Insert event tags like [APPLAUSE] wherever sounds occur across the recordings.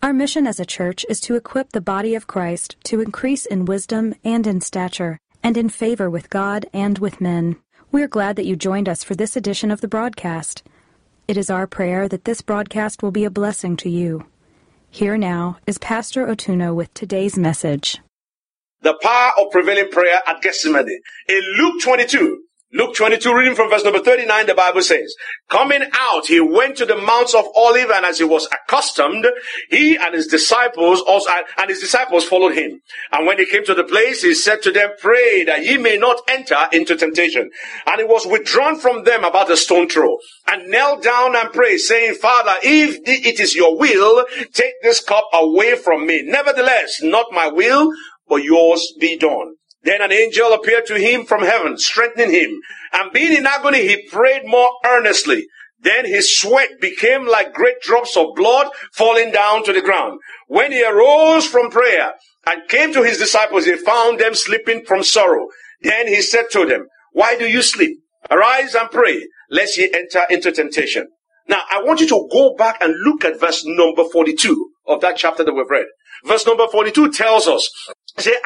Our mission as a church is to equip the body of Christ to increase in wisdom and in stature, and in favor with God and with men. We're glad that you joined us for this edition of the broadcast. It is our prayer that this broadcast will be a blessing to you. Here now is Pastor Otuno with today's message. The power of prevailing prayer at Gethsemane. In Luke 22, Luke 22, reading from verse number 39, the Bible says, Coming out, he went to the Mount of Olive, and as he was accustomed, he and his disciples also, and his disciples followed him. And when he came to the place, he said to them, Pray that ye may not enter into temptation. And he was withdrawn from them about a stone throw, and knelt down and prayed, saying, Father, if it is your will, take this cup away from me. Nevertheless, not my will, but yours be done. Then an angel appeared to him from heaven, strengthening him. And being in agony, he prayed more earnestly. Then his sweat became like great drops of blood falling down to the ground. When he arose from prayer and came to his disciples, he found them sleeping from sorrow. Then he said to them, Why do you sleep? Arise and pray, lest ye enter into temptation. Now, I want you to go back and look at verse number 42 of that chapter that we've read. Verse number 42 tells us,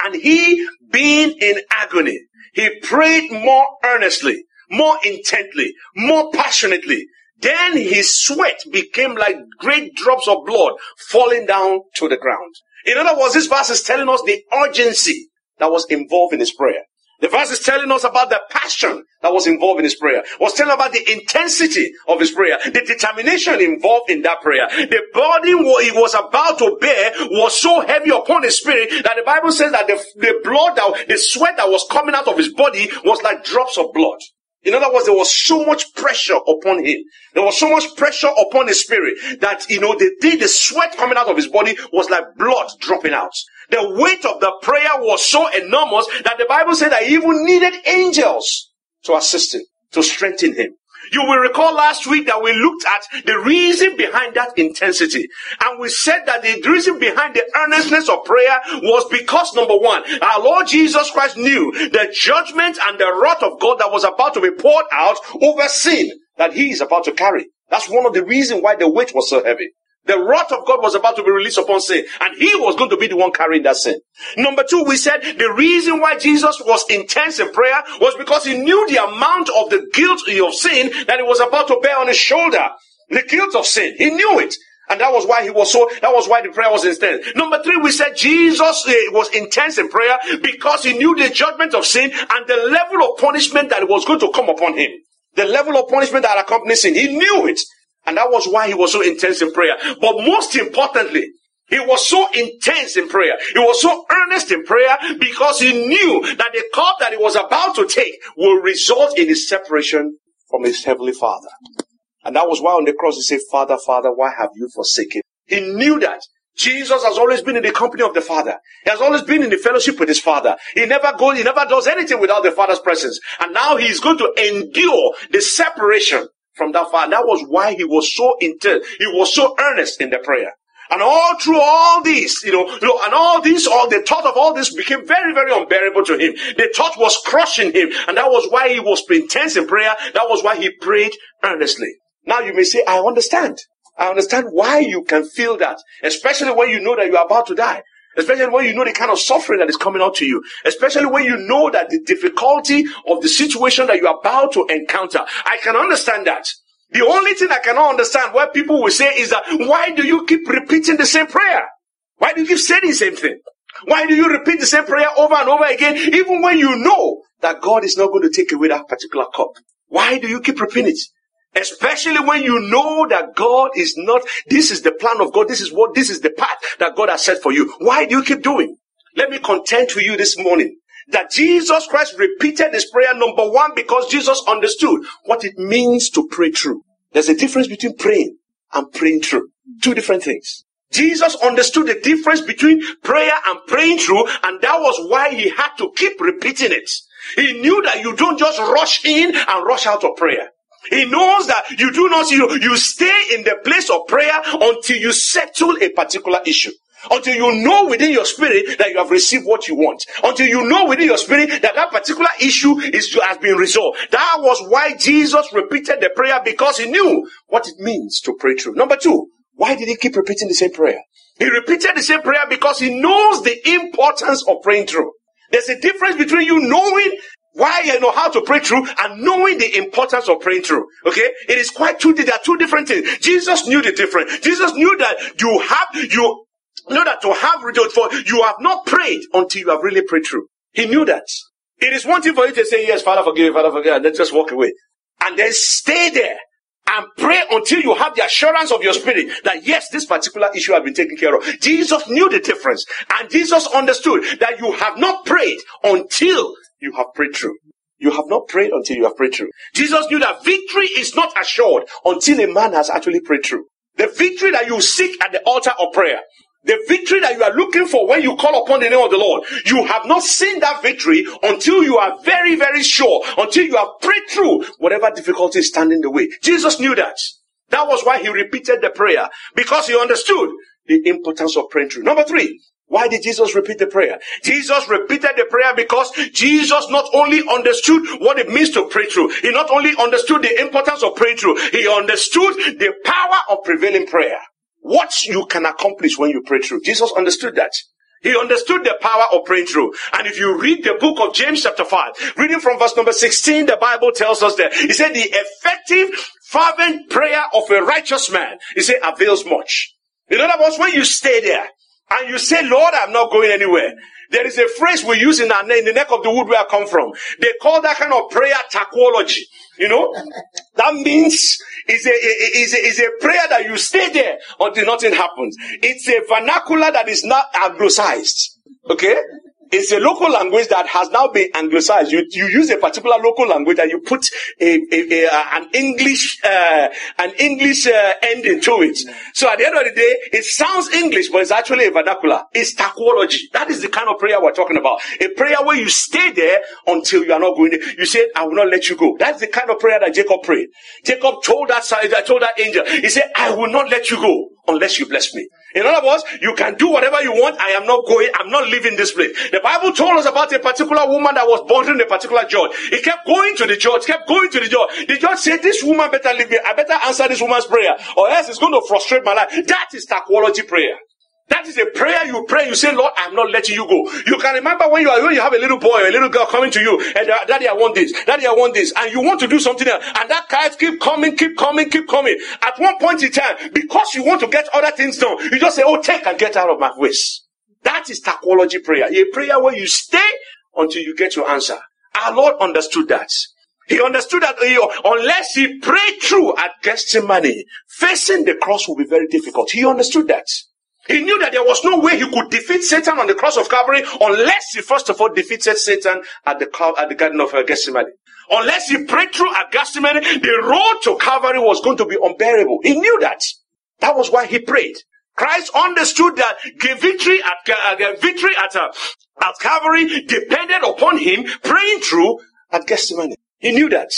and he being in agony, he prayed more earnestly, more intently, more passionately. Then his sweat became like great drops of blood falling down to the ground. In other words, this verse is telling us the urgency that was involved in his prayer. The verse is telling us about the passion that was involved in his prayer. Was telling about the intensity of his prayer, the determination involved in that prayer. The burden he was about to bear was so heavy upon his spirit that the Bible says that the, the blood, that, the sweat that was coming out of his body was like drops of blood. In other words, there was so much pressure upon him. There was so much pressure upon his spirit that, you know, the, the, the sweat coming out of his body was like blood dropping out. The weight of the prayer was so enormous that the Bible said that he even needed angels to assist him, to strengthen him. You will recall last week that we looked at the reason behind that intensity. And we said that the reason behind the earnestness of prayer was because number one, our Lord Jesus Christ knew the judgment and the wrath of God that was about to be poured out over sin that he is about to carry. That's one of the reasons why the weight was so heavy. The wrath of God was about to be released upon sin, and he was going to be the one carrying that sin. Number two, we said the reason why Jesus was intense in prayer was because he knew the amount of the guilt of sin that he was about to bear on his shoulder. The guilt of sin. He knew it. And that was why he was so, that was why the prayer was intense. Number three, we said Jesus uh, was intense in prayer because he knew the judgment of sin and the level of punishment that was going to come upon him. The level of punishment that accompanies sin. He knew it. And that was why he was so intense in prayer. But most importantly, he was so intense in prayer. He was so earnest in prayer because he knew that the cup that he was about to take will result in his separation from his heavenly father. And that was why on the cross he said, Father, Father, why have you forsaken? He knew that Jesus has always been in the company of the Father. He has always been in the fellowship with his Father. He never goes, he never does anything without the Father's presence. And now he is going to endure the separation from that far. That was why he was so intense. He was so earnest in the prayer. And all through all this, you know, you know, and all this, all the thought of all this became very, very unbearable to him. The thought was crushing him. And that was why he was intense in prayer. That was why he prayed earnestly. Now you may say, I understand. I understand why you can feel that, especially when you know that you are about to die. Especially when you know the kind of suffering that is coming out to you. Especially when you know that the difficulty of the situation that you are about to encounter. I can understand that. The only thing I cannot understand why people will say is that why do you keep repeating the same prayer? Why do you keep saying the same thing? Why do you repeat the same prayer over and over again, even when you know that God is not going to take away that particular cup? Why do you keep repeating it? Especially when you know that God is not, this is the plan of God, this is what, this is the path that God has set for you. Why do you keep doing? Let me contend to you this morning that Jesus Christ repeated this prayer number one because Jesus understood what it means to pray true. There's a difference between praying and praying true. Two different things. Jesus understood the difference between prayer and praying through, and that was why he had to keep repeating it. He knew that you don't just rush in and rush out of prayer. He knows that you do not, you, you stay in the place of prayer until you settle a particular issue. Until you know within your spirit that you have received what you want. Until you know within your spirit that that particular issue is, has been resolved. That was why Jesus repeated the prayer because he knew what it means to pray through. Number two, why did he keep repeating the same prayer? He repeated the same prayer because he knows the importance of praying through. There's a difference between you knowing why you know how to pray through and knowing the importance of praying through. Okay? It is quite two, there are two different things. Jesus knew the difference. Jesus knew that you have, you know that to have results for, you have not prayed until you have really prayed through. He knew that. It is one thing for you to say, yes, Father forgive, Father forgive, and then just walk away. And then stay there and pray until you have the assurance of your spirit that yes, this particular issue has been taken care of. Jesus knew the difference and Jesus understood that you have not prayed until you have prayed through. You have not prayed until you have prayed through. Jesus knew that victory is not assured until a man has actually prayed through. The victory that you seek at the altar of prayer, the victory that you are looking for when you call upon the name of the Lord, you have not seen that victory until you are very, very sure, until you have prayed through whatever difficulty is standing in the way. Jesus knew that. That was why he repeated the prayer because he understood the importance of praying through. Number three, why did Jesus repeat the prayer? Jesus repeated the prayer because Jesus not only understood what it means to pray through, he not only understood the importance of praying through, he understood the power of prevailing prayer. What you can accomplish when you pray through. Jesus understood that. He understood the power of praying through. And if you read the book of James chapter 5, reading from verse number 16, the Bible tells us that he said the effective fervent prayer of a righteous man, he said avails much. In other words, when you stay there, and you say, Lord, I'm not going anywhere. There is a phrase we use in, our, the neck of the wood where I come from. They call that kind of prayer tachology. You know, that means it's a, it's, a, a prayer that you stay there until nothing happens. It's a vernacular that is not anglicized. Okay? It's a local language that has now been anglicized. You, you use a particular local language and you put a, a, a an English, uh, an English uh, ending to it. So at the end of the day, it sounds English, but it's actually a vernacular. It's tachology. That is the kind of prayer we're talking about. A prayer where you stay there until you are not going there. You say, I will not let you go. That's the kind of prayer that Jacob prayed. Jacob told that, told that angel, he said, I will not let you go unless you bless me. In other words, you can do whatever you want. I am not going, I'm not leaving this place. The Bible told us about a particular woman that was bothering a particular judge. He kept going to the judge, kept going to the judge. The judge said, This woman better leave me. I better answer this woman's prayer, or else it's going to frustrate my life. That is tachology prayer. That is a prayer you pray. You say, Lord, I'm not letting you go. You can remember when you are when you have a little boy or a little girl coming to you, and Daddy, I want this. Daddy, I want this, and you want to do something else, and that kite keep coming, keep coming, keep coming. At one point in time, because you want to get other things done, you just say, "Oh, take and get out of my ways." That is tachology prayer. A prayer where you stay until you get your answer. Our Lord understood that. He understood that he, unless he prayed through at Gethsemane, facing the cross will be very difficult. He understood that. He knew that there was no way he could defeat Satan on the cross of Calvary unless he first of all defeated Satan at the, at the Garden of uh, Gethsemane. Unless he prayed through at Gethsemane, the road to Calvary was going to be unbearable. He knew that. That was why he prayed. Christ understood that victory at uh, victory at, uh, at Calvary depended upon him praying through at Gethsemane. He knew that.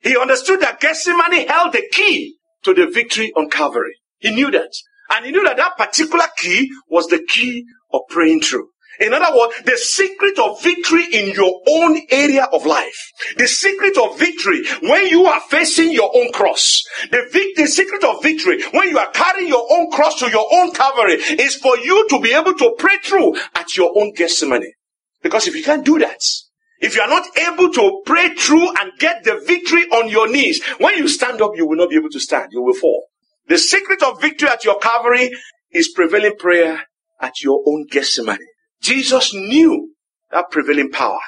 He understood that Gethsemane held the key to the victory on Calvary. He knew that. And he knew that that particular key was the key of praying through. In other words, the secret of victory in your own area of life. The secret of victory when you are facing your own cross. The, vic- the secret of victory when you are carrying your own cross to your own Calvary is for you to be able to pray through at your own Gethsemane. Because if you can't do that, if you are not able to pray through and get the victory on your knees, when you stand up, you will not be able to stand. You will fall. The secret of victory at your Calvary is prevailing prayer at your own Gethsemane. Jesus knew that prevailing power.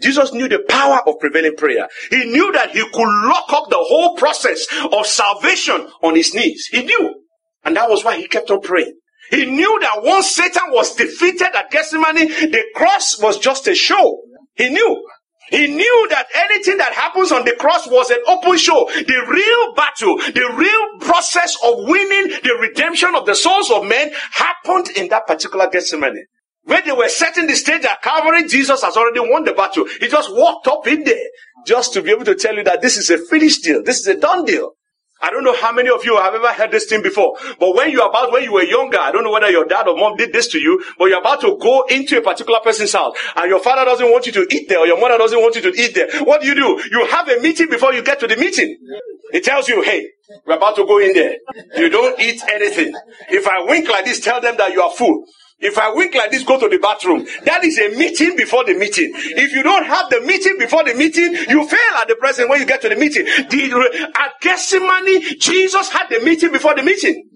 Jesus knew the power of prevailing prayer. He knew that he could lock up the whole process of salvation on his knees. He knew. And that was why he kept on praying. He knew that once Satan was defeated at Gethsemane, the cross was just a show. He knew. He knew that anything that happens on the cross was an open show. The real battle, the real process of winning the redemption of the souls of men happened in that particular Gethsemane. When they were setting the stage at Calvary, Jesus has already won the battle. He just walked up in there just to be able to tell you that this is a finished deal. This is a done deal. I don't know how many of you have ever heard this thing before, but when you're about, when you were younger, I don't know whether your dad or mom did this to you, but you're about to go into a particular person's house and your father doesn't want you to eat there or your mother doesn't want you to eat there. What do you do? You have a meeting before you get to the meeting. It tells you, hey, we're about to go in there. You don't eat anything. If I wink like this, tell them that you are full. If I wink like this, go to the bathroom. That is a meeting before the meeting. If you don't have the meeting before the meeting, you fail at the present when you get to the meeting. The, at Gethsemane, Jesus had the meeting before the meeting.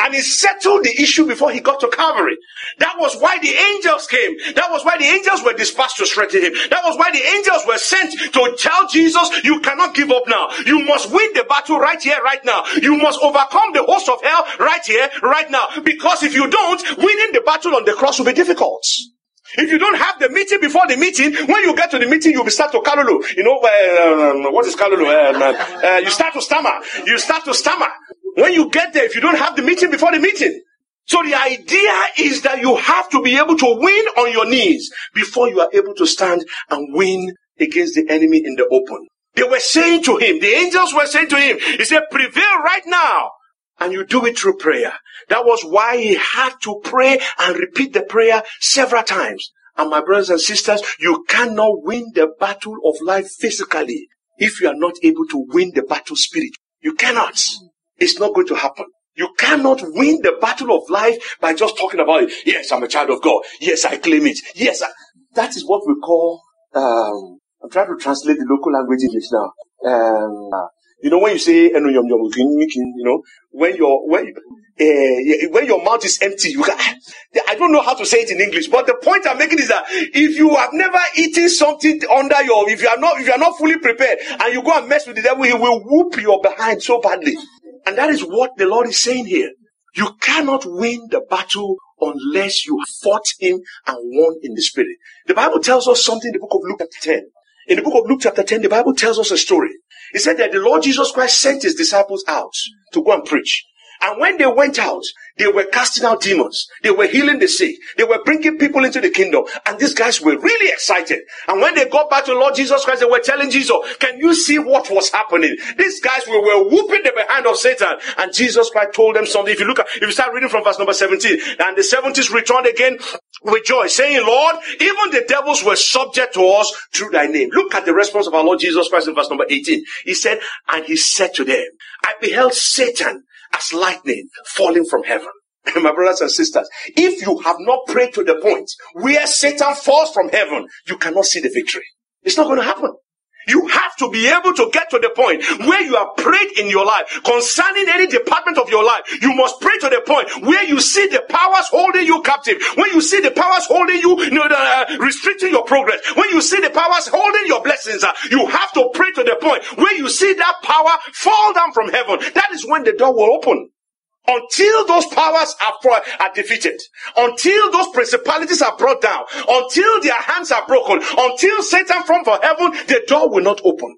And he settled the issue before he got to Calvary. That was why the angels came. That was why the angels were dispatched to strengthen him. That was why the angels were sent to tell Jesus, you cannot give up now. You must win the battle right here, right now. You must overcome the host of hell right here, right now. Because if you don't, winning the battle on the cross will be difficult. If you don't have the meeting before the meeting, when you get to the meeting, you'll be start to kalulu. You know, uh, um, what is kalulu? Uh, uh, you start to stammer. You start to stammer. When you get there, if you don't have the meeting before the meeting. So the idea is that you have to be able to win on your knees before you are able to stand and win against the enemy in the open. They were saying to him, the angels were saying to him, he said, prevail right now. And you do it through prayer. That was why he had to pray and repeat the prayer several times. And my brothers and sisters, you cannot win the battle of life physically if you are not able to win the battle spirit. You cannot. It's not going to happen. You cannot win the battle of life by just talking about it. Yes, I'm a child of God. Yes, I claim it. Yes, I... that is what we call. Um, I'm trying to translate the local language English now. Um, you know when you say you know when your when uh, when your mouth is empty, you can, I don't know how to say it in English, but the point I'm making is that if you have never eaten something under your, if you are not, if you are not fully prepared, and you go and mess with the devil, he will whoop your behind so badly. And that is what the Lord is saying here. You cannot win the battle unless you fought him and won in the spirit. The Bible tells us something in the book of Luke chapter 10. In the book of Luke chapter 10, the Bible tells us a story. It said that the Lord Jesus Christ sent his disciples out to go and preach. And when they went out, they were casting out demons. They were healing the sick. They were bringing people into the kingdom. And these guys were really excited. And when they got back to Lord Jesus Christ, they were telling Jesus, can you see what was happening? These guys were, whooping the behind of Satan. And Jesus Christ told them something. If you look at, if you start reading from verse number 17, and the 70s returned again with joy, saying, Lord, even the devils were subject to us through thy name. Look at the response of our Lord Jesus Christ in verse number 18. He said, and he said to them, I beheld Satan as lightning falling from heaven. [LAUGHS] My brothers and sisters, if you have not prayed to the point where Satan falls from heaven, you cannot see the victory. It's not going to happen. You have to be able to get to the point where you have prayed in your life concerning any department of your life. You must pray to the point where you see the powers holding you captive. When you see the powers holding you, you know, uh, restricting your progress. When you see the powers holding your blessings, uh, you have to pray to the point where you see that power fall down from heaven. That is when the door will open. Until those powers are, are defeated, until those principalities are brought down, until their hands are broken, until Satan from for heaven, the door will not open.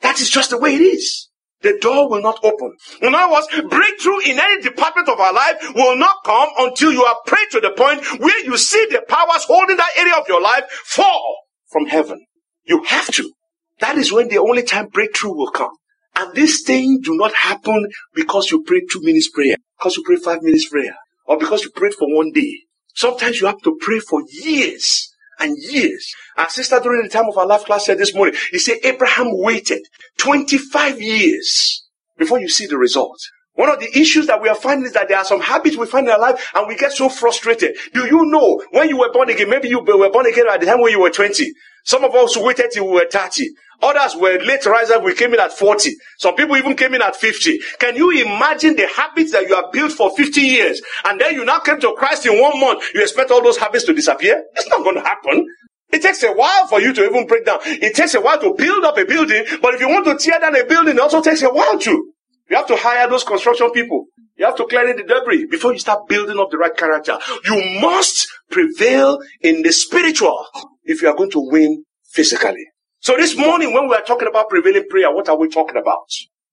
That is just the way it is. The door will not open. In other words, breakthrough in any department of our life will not come until you are prayed to the point where you see the powers holding that area of your life fall from heaven. You have to. That is when the only time breakthrough will come. And this thing do not happen because you pray two minutes prayer, because you pray five minutes prayer, or because you prayed for one day. Sometimes you have to pray for years and years. Our sister during the time of our life class said this morning, he said Abraham waited 25 years before you see the result. One of the issues that we are finding is that there are some habits we find in our life and we get so frustrated. Do you know when you were born again, maybe you were born again at the time when you were 20. Some of us waited till we were 30. Others were late risers. We came in at 40. Some people even came in at 50. Can you imagine the habits that you have built for 50 years? And then you now came to Christ in one month. You expect all those habits to disappear? It's not going to happen. It takes a while for you to even break down. It takes a while to build up a building. But if you want to tear down a building, it also takes a while too. You have to hire those construction people. You have to clear the debris before you start building up the right character. You must prevail in the spiritual if you are going to win physically. So this morning when we are talking about prevailing prayer, what are we talking about?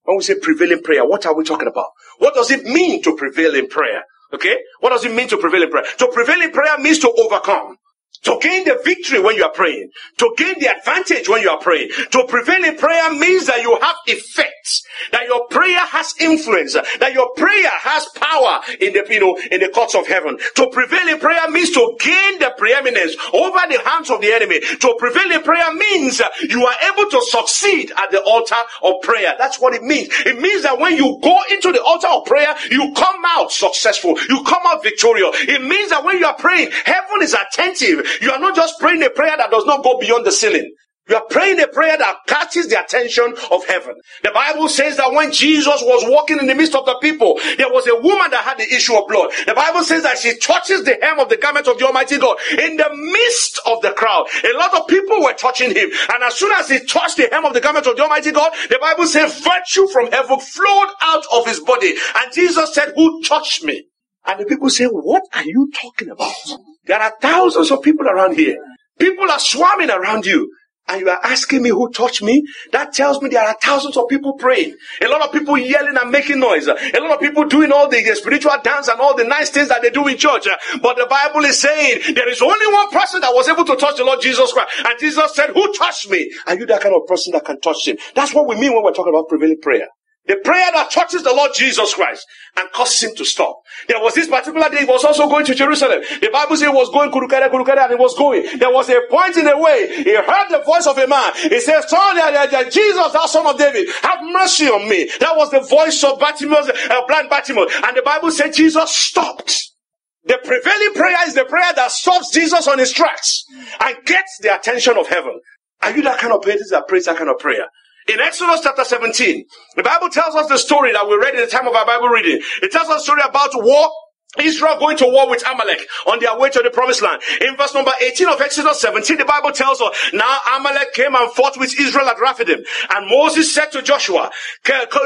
When we say prevailing prayer, what are we talking about? What does it mean to prevail in prayer? Okay? What does it mean to prevail in prayer? To prevail in prayer means to overcome. To gain the victory when you are praying. To gain the advantage when you are praying. To prevail in prayer means that you have effects. That your prayer has influence. That your prayer has power in the, you know, in the courts of heaven. To prevail in prayer means to gain the preeminence over the hands of the enemy. To prevail in prayer means you are able to succeed at the altar of prayer. That's what it means. It means that when you go into the altar of prayer, you come out successful. You come out victorious. It means that when you are praying, heaven is attentive. You are not just praying a prayer that does not go beyond the ceiling. You are praying a prayer that catches the attention of heaven. The Bible says that when Jesus was walking in the midst of the people, there was a woman that had the issue of blood. The Bible says that she touches the hem of the garment of the Almighty God in the midst of the crowd. A lot of people were touching him. And as soon as he touched the hem of the garment of the Almighty God, the Bible says virtue from heaven flowed out of his body. And Jesus said, who touched me? And the people say, what are you talking about? There are thousands of people around here. People are swarming around you. And you are asking me who touched me? That tells me there are thousands of people praying. A lot of people yelling and making noise. A lot of people doing all the spiritual dance and all the nice things that they do in church. But the Bible is saying there is only one person that was able to touch the Lord Jesus Christ. And Jesus said, who touched me? Are you that kind of person that can touch him? That's what we mean when we're talking about prevailing prayer. The prayer that touches the Lord Jesus Christ and causes him to stop. There was this particular day, he was also going to Jerusalem. The Bible says he was going Kurukere, Kurukere, and he was going. There was a point in the way, he heard the voice of a man. He says, Son, Jesus, thou son of David, have mercy on me. That was the voice of Bartimaeus, uh, blind Bartimaeus. And the Bible said Jesus stopped. The prevailing prayer is the prayer that stops Jesus on his tracks and gets the attention of heaven. Are you that kind of person that prays that kind of prayer? In Exodus chapter 17, the Bible tells us the story that we read in the time of our Bible reading. It tells us a story about war Israel going to war with Amalek on their way to the promised land. In verse number 18 of Exodus 17, the Bible tells us, now Amalek came and fought with Israel at Rephidim. And Moses said to Joshua,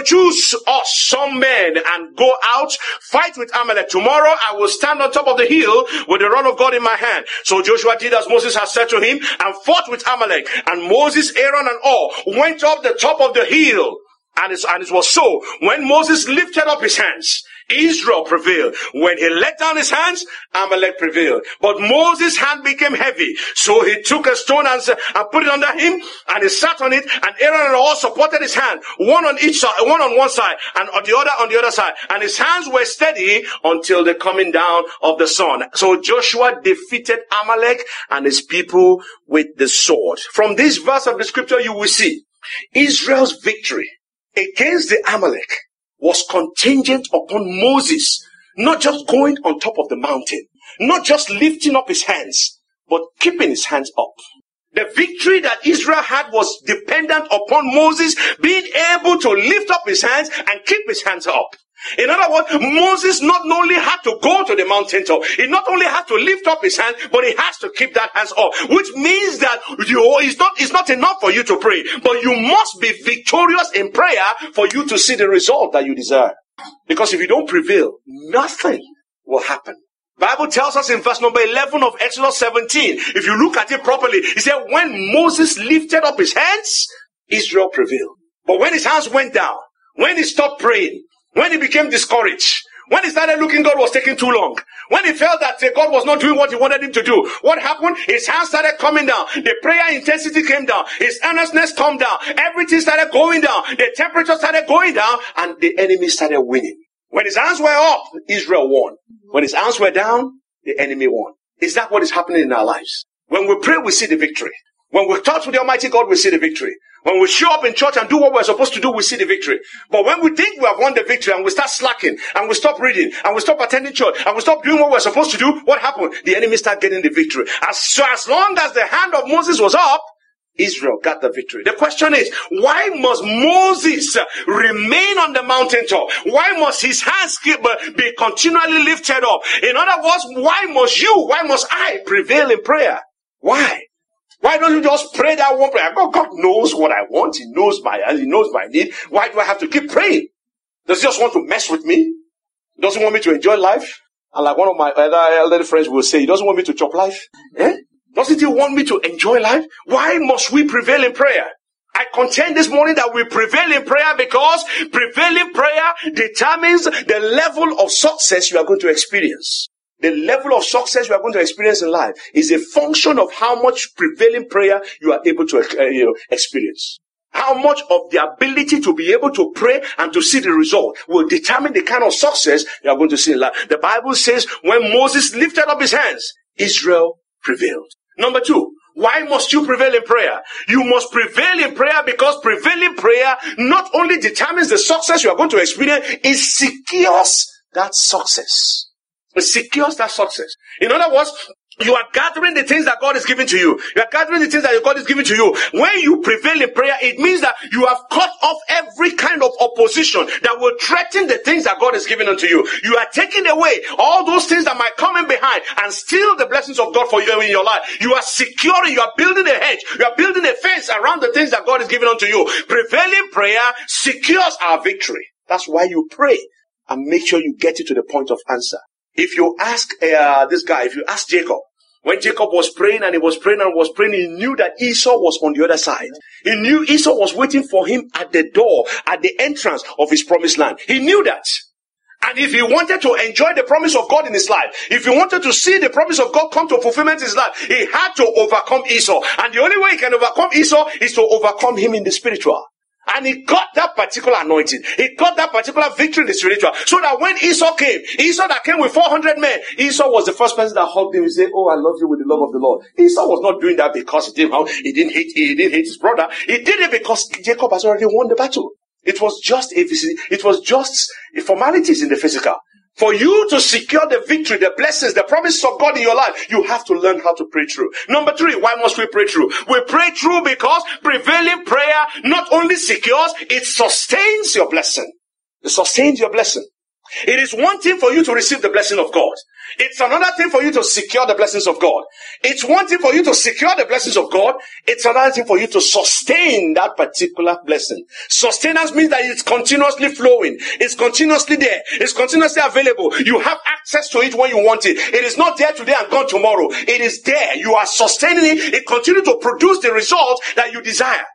choose us some men and go out, fight with Amalek. Tomorrow I will stand on top of the hill with the rod of God in my hand. So Joshua did as Moses had said to him and fought with Amalek. And Moses, Aaron and Hur went up the top of the hill. And it, and it was so when Moses lifted up his hands Israel prevailed. When he let down his hands, Amalek prevailed. But Moses' hand became heavy. So he took a stone and, uh, and put it under him and he sat on it and Aaron and Hur supported his hand. One on each side, one on one side and on the other on the other side. And his hands were steady until the coming down of the sun. So Joshua defeated Amalek and his people with the sword. From this verse of the scripture, you will see Israel's victory against the Amalek was contingent upon Moses not just going on top of the mountain, not just lifting up his hands, but keeping his hands up. The victory that Israel had was dependent upon Moses being able to lift up his hands and keep his hands up. In other words, Moses not only had to go to the mountaintop, he not only had to lift up his hand, but he has to keep that hands up, which means that you, it's not, it's not enough for you to pray, but you must be victorious in prayer for you to see the result that you desire. Because if you don't prevail, nothing will happen. Bible tells us in verse number 11 of Exodus 17, if you look at it properly, he said, when Moses lifted up his hands, Israel prevailed. But when his hands went down, when he stopped praying, when he became discouraged, when he started looking, God was taking too long. When he felt that uh, God was not doing what he wanted him to do, what happened? His hands started coming down. The prayer intensity came down. His earnestness calmed down. Everything started going down. The temperature started going down and the enemy started winning. When his hands were up, Israel won. When his hands were down, the enemy won. Is that what is happening in our lives? When we pray, we see the victory. When we talk to the Almighty God, we see the victory. When we show up in church and do what we're supposed to do, we see the victory. But when we think we have won the victory and we start slacking and we stop reading and we stop attending church and we stop doing what we're supposed to do, what happened? The enemy start getting the victory. As, so as long as the hand of Moses was up, Israel got the victory. The question is, why must Moses remain on the mountaintop? Why must his hands uh, be continually lifted up? In other words, why must you, why must I prevail in prayer? Why? Why don't you just pray that one prayer? God, God knows what I want. He knows my, He knows my need. Why do I have to keep praying? Does he just want to mess with me? Doesn't want me to enjoy life? And like one of my other elderly friends will say, he doesn't want me to chop life. Eh? Doesn't he want me to enjoy life? Why must we prevail in prayer? I contend this morning that we prevail in prayer because prevailing prayer determines the level of success you are going to experience. The level of success you are going to experience in life is a function of how much prevailing prayer you are able to uh, you know, experience. How much of the ability to be able to pray and to see the result will determine the kind of success you are going to see in life. The Bible says when Moses lifted up his hands, Israel prevailed. Number two, why must you prevail in prayer? You must prevail in prayer because prevailing prayer not only determines the success you are going to experience, it secures that success. Secures that success. In other words, you are gathering the things that God is giving to you. You are gathering the things that God is giving to you. When you prevail in prayer, it means that you have cut off every kind of opposition that will threaten the things that God is giving unto you. You are taking away all those things that might come in behind and steal the blessings of God for you in your life. You are securing, you are building a hedge, you are building a fence around the things that God is giving unto you. Prevailing prayer secures our victory. That's why you pray and make sure you get it to the point of answer. If you ask uh, this guy, if you ask Jacob, when Jacob was praying and he was praying and was praying, he knew that Esau was on the other side. He knew Esau was waiting for him at the door, at the entrance of his promised land. He knew that. And if he wanted to enjoy the promise of God in his life, if he wanted to see the promise of God come to fulfillment in his life, he had to overcome Esau. And the only way he can overcome Esau is to overcome him in the spiritual. And he got that particular anointing. He got that particular victory in the spiritual. So that when Esau came, Esau that came with 400 men, Esau was the first person that hugged him and said, Oh, I love you with the love of the Lord. Esau was not doing that because he didn't, he didn't hate, he didn't hate his brother. He did it because Jacob has already won the battle. It was just a, it was just formalities in the physical. For you to secure the victory, the blessings, the promises of God in your life, you have to learn how to pray through. Number three, why must we pray through? We pray through because prevailing prayer not only secures, it sustains your blessing. It sustains your blessing. It is one thing for you to receive the blessing of God. It's another thing for you to secure the blessings of God. It's one thing for you to secure the blessings of God. It's another thing for you to sustain that particular blessing. Sustenance means that it's continuously flowing. It's continuously there. It's continuously available. You have access to it when you want it. It is not there today and gone tomorrow. It is there. You are sustaining it. It continues to produce the results that you desire.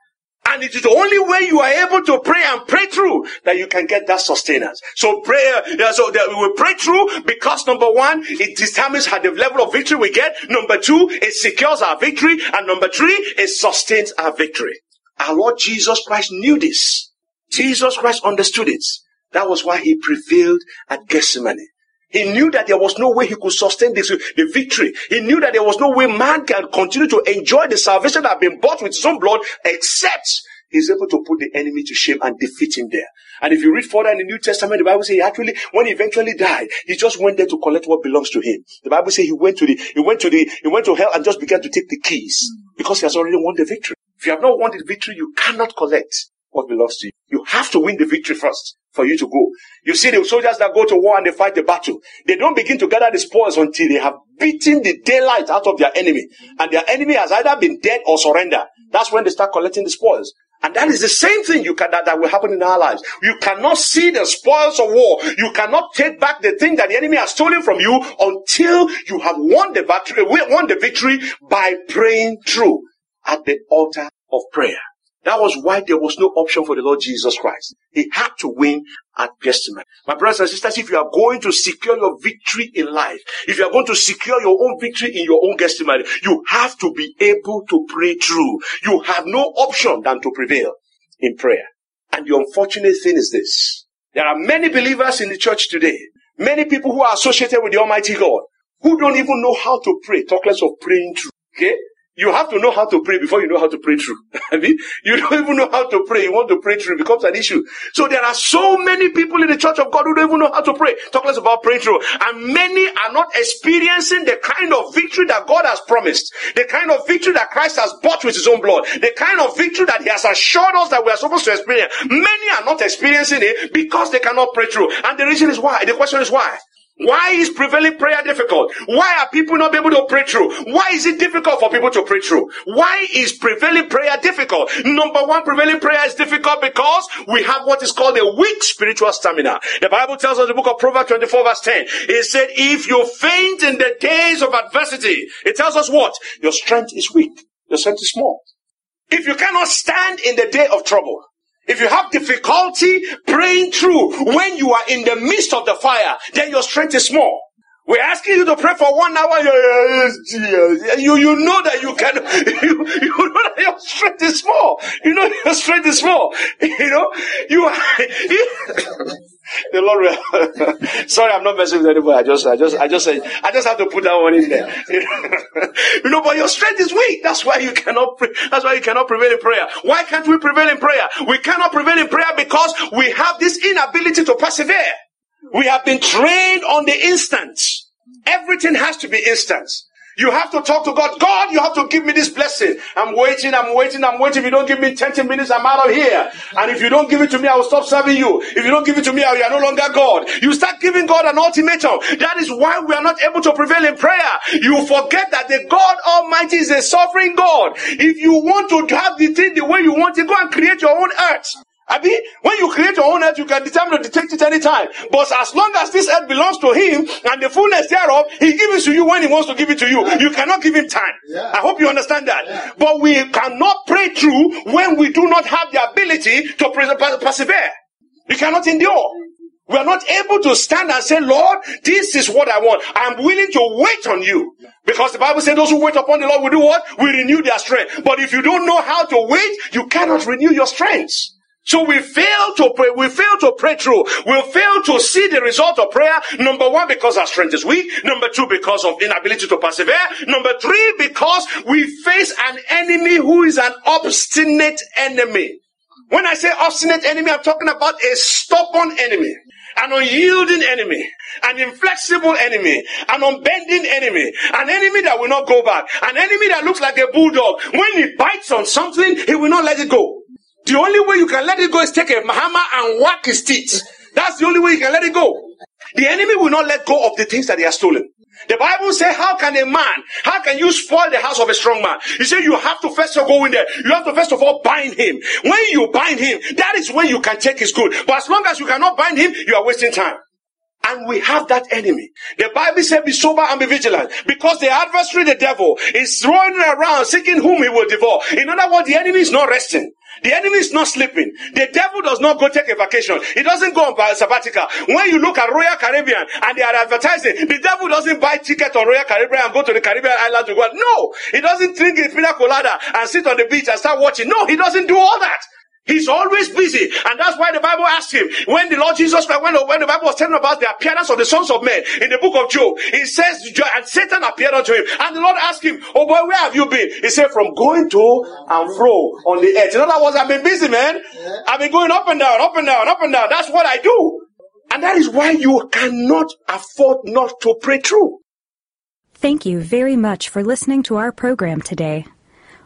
And it is the only way you are able to pray and pray through that you can get that sustenance. So prayer, so that we will pray through because number one, it determines how the level of victory we get. Number two, it secures our victory. And number three, it sustains our victory. Our Lord Jesus Christ knew this. Jesus Christ understood it. That was why he prevailed at Gethsemane. He knew that there was no way he could sustain this, the victory. He knew that there was no way man can continue to enjoy the salvation that had been bought with his own blood except he's able to put the enemy to shame and defeat him there. And if you read further in the New Testament, the Bible says he actually, when he eventually died, he just went there to collect what belongs to him. The Bible says he went to the, he went to the, he went to hell and just began to take the keys because he has already won the victory. If you have not won the victory, you cannot collect what belongs to you. You have to win the victory first for you to go. You see the soldiers that go to war and they fight the battle. They don't begin to gather the spoils until they have beaten the daylight out of their enemy. And their enemy has either been dead or surrendered. That's when they start collecting the spoils. And that is the same thing you can, that, that will happen in our lives. You cannot see the spoils of war. You cannot take back the thing that the enemy has stolen from you until you have won the victory, We won the victory by praying through at the altar of prayer. That was why there was no option for the Lord Jesus Christ. He had to win at Gethsemane. My brothers and sisters, if you are going to secure your victory in life, if you are going to secure your own victory in your own Gethsemane, you have to be able to pray through. You have no option than to prevail in prayer. And the unfortunate thing is this. There are many believers in the church today, many people who are associated with the Almighty God, who don't even know how to pray, talk less of praying through. Okay? You have to know how to pray before you know how to pray through. [LAUGHS] I mean, you don't even know how to pray. You want to pray through. It becomes an issue. So there are so many people in the church of God who don't even know how to pray. Talk less about praying through. And many are not experiencing the kind of victory that God has promised. The kind of victory that Christ has bought with his own blood. The kind of victory that he has assured us that we are supposed to experience. Many are not experiencing it because they cannot pray through. And the reason is why. The question is why. Why is prevailing prayer difficult? Why are people not able to pray through? Why is it difficult for people to pray through? Why is prevailing prayer difficult? Number one, prevailing prayer is difficult because we have what is called a weak spiritual stamina. The Bible tells us in the book of Proverbs 24 verse 10, it said, if you faint in the days of adversity, it tells us what? Your strength is weak. Your strength is small. If you cannot stand in the day of trouble, if you have difficulty praying through when you are in the midst of the fire, then your strength is small. We're asking you to pray for one hour. You, you know that you can, [LAUGHS] you, you know that your strength is small. You know your strength is small. [LAUGHS] You know, you, [LAUGHS] the Lord, [LAUGHS] sorry, I'm not messing with anybody. I just, I just, I just say, I just have to put that one in there. [LAUGHS] you know, but your strength is weak. That's why you cannot, pre- that's why you cannot prevail in prayer. Why can't we prevail in prayer? We cannot prevail in prayer because we have this inability to persevere. We have been trained on the instant. Everything has to be instant. You have to talk to God. God, you have to give me this blessing. I'm waiting, I'm waiting, I'm waiting. If you don't give me 20 minutes, I'm out of here. And if you don't give it to me, I will stop serving you. If you don't give it to me, you are no longer God. You start giving God an ultimatum. That is why we are not able to prevail in prayer. You forget that the God Almighty is a sovereign God. If you want to have the thing the way you want it, go and create your own earth. Abi, when you create your own earth, you can determine to detect it anytime. But as long as this earth belongs to him and the fullness thereof, he gives it to you when he wants to give it to you. You cannot give him time. I hope you understand that. But we cannot pray through when we do not have the ability to persevere. We cannot endure. We are not able to stand and say, Lord, this is what I want. I'm willing to wait on you. Because the Bible says those who wait upon the Lord will do what? We renew their strength. But if you don't know how to wait, you cannot renew your strengths. So we fail to pray, we fail to pray through. We fail to see the result of prayer. Number one, because our strength is weak. Number two, because of inability to persevere. Number three, because we face an enemy who is an obstinate enemy. When I say obstinate enemy, I'm talking about a stubborn enemy, an unyielding enemy, an inflexible enemy, an unbending enemy, an enemy that will not go back, an enemy that looks like a bulldog. When he bites on something, he will not let it go. The only way you can let it go is take a hammer and whack his teeth. That's the only way you can let it go. The enemy will not let go of the things that he has stolen. The Bible says, how can a man, how can you spoil the house of a strong man? He said, you have to first of all go in there. You have to first of all bind him. When you bind him, that is when you can take his good. But as long as you cannot bind him, you are wasting time. And we have that enemy. The Bible said, be sober and be vigilant. Because the adversary, the devil, is throwing around seeking whom he will devour. In other words, the enemy is not resting. The enemy is not sleeping. The devil does not go take a vacation. He doesn't go on sabbatical. When you look at Royal Caribbean and they are advertising, the devil doesn't buy ticket on Royal Caribbean and go to the Caribbean island to go. No, he doesn't drink a pina colada and sit on the beach and start watching. No, he doesn't do all that. He's always busy. And that's why the Bible asked him, when the Lord Jesus Christ, when, when the Bible was telling about the appearance of the sons of men in the book of Job, he says, and Satan appeared unto him. And the Lord asked him, oh boy, where have you been? He said, from going to and fro on the earth. In other words, I've been busy, man. I've been going up and down, up and down, up and down. That's what I do. And that is why you cannot afford not to pray true. Thank you very much for listening to our program today.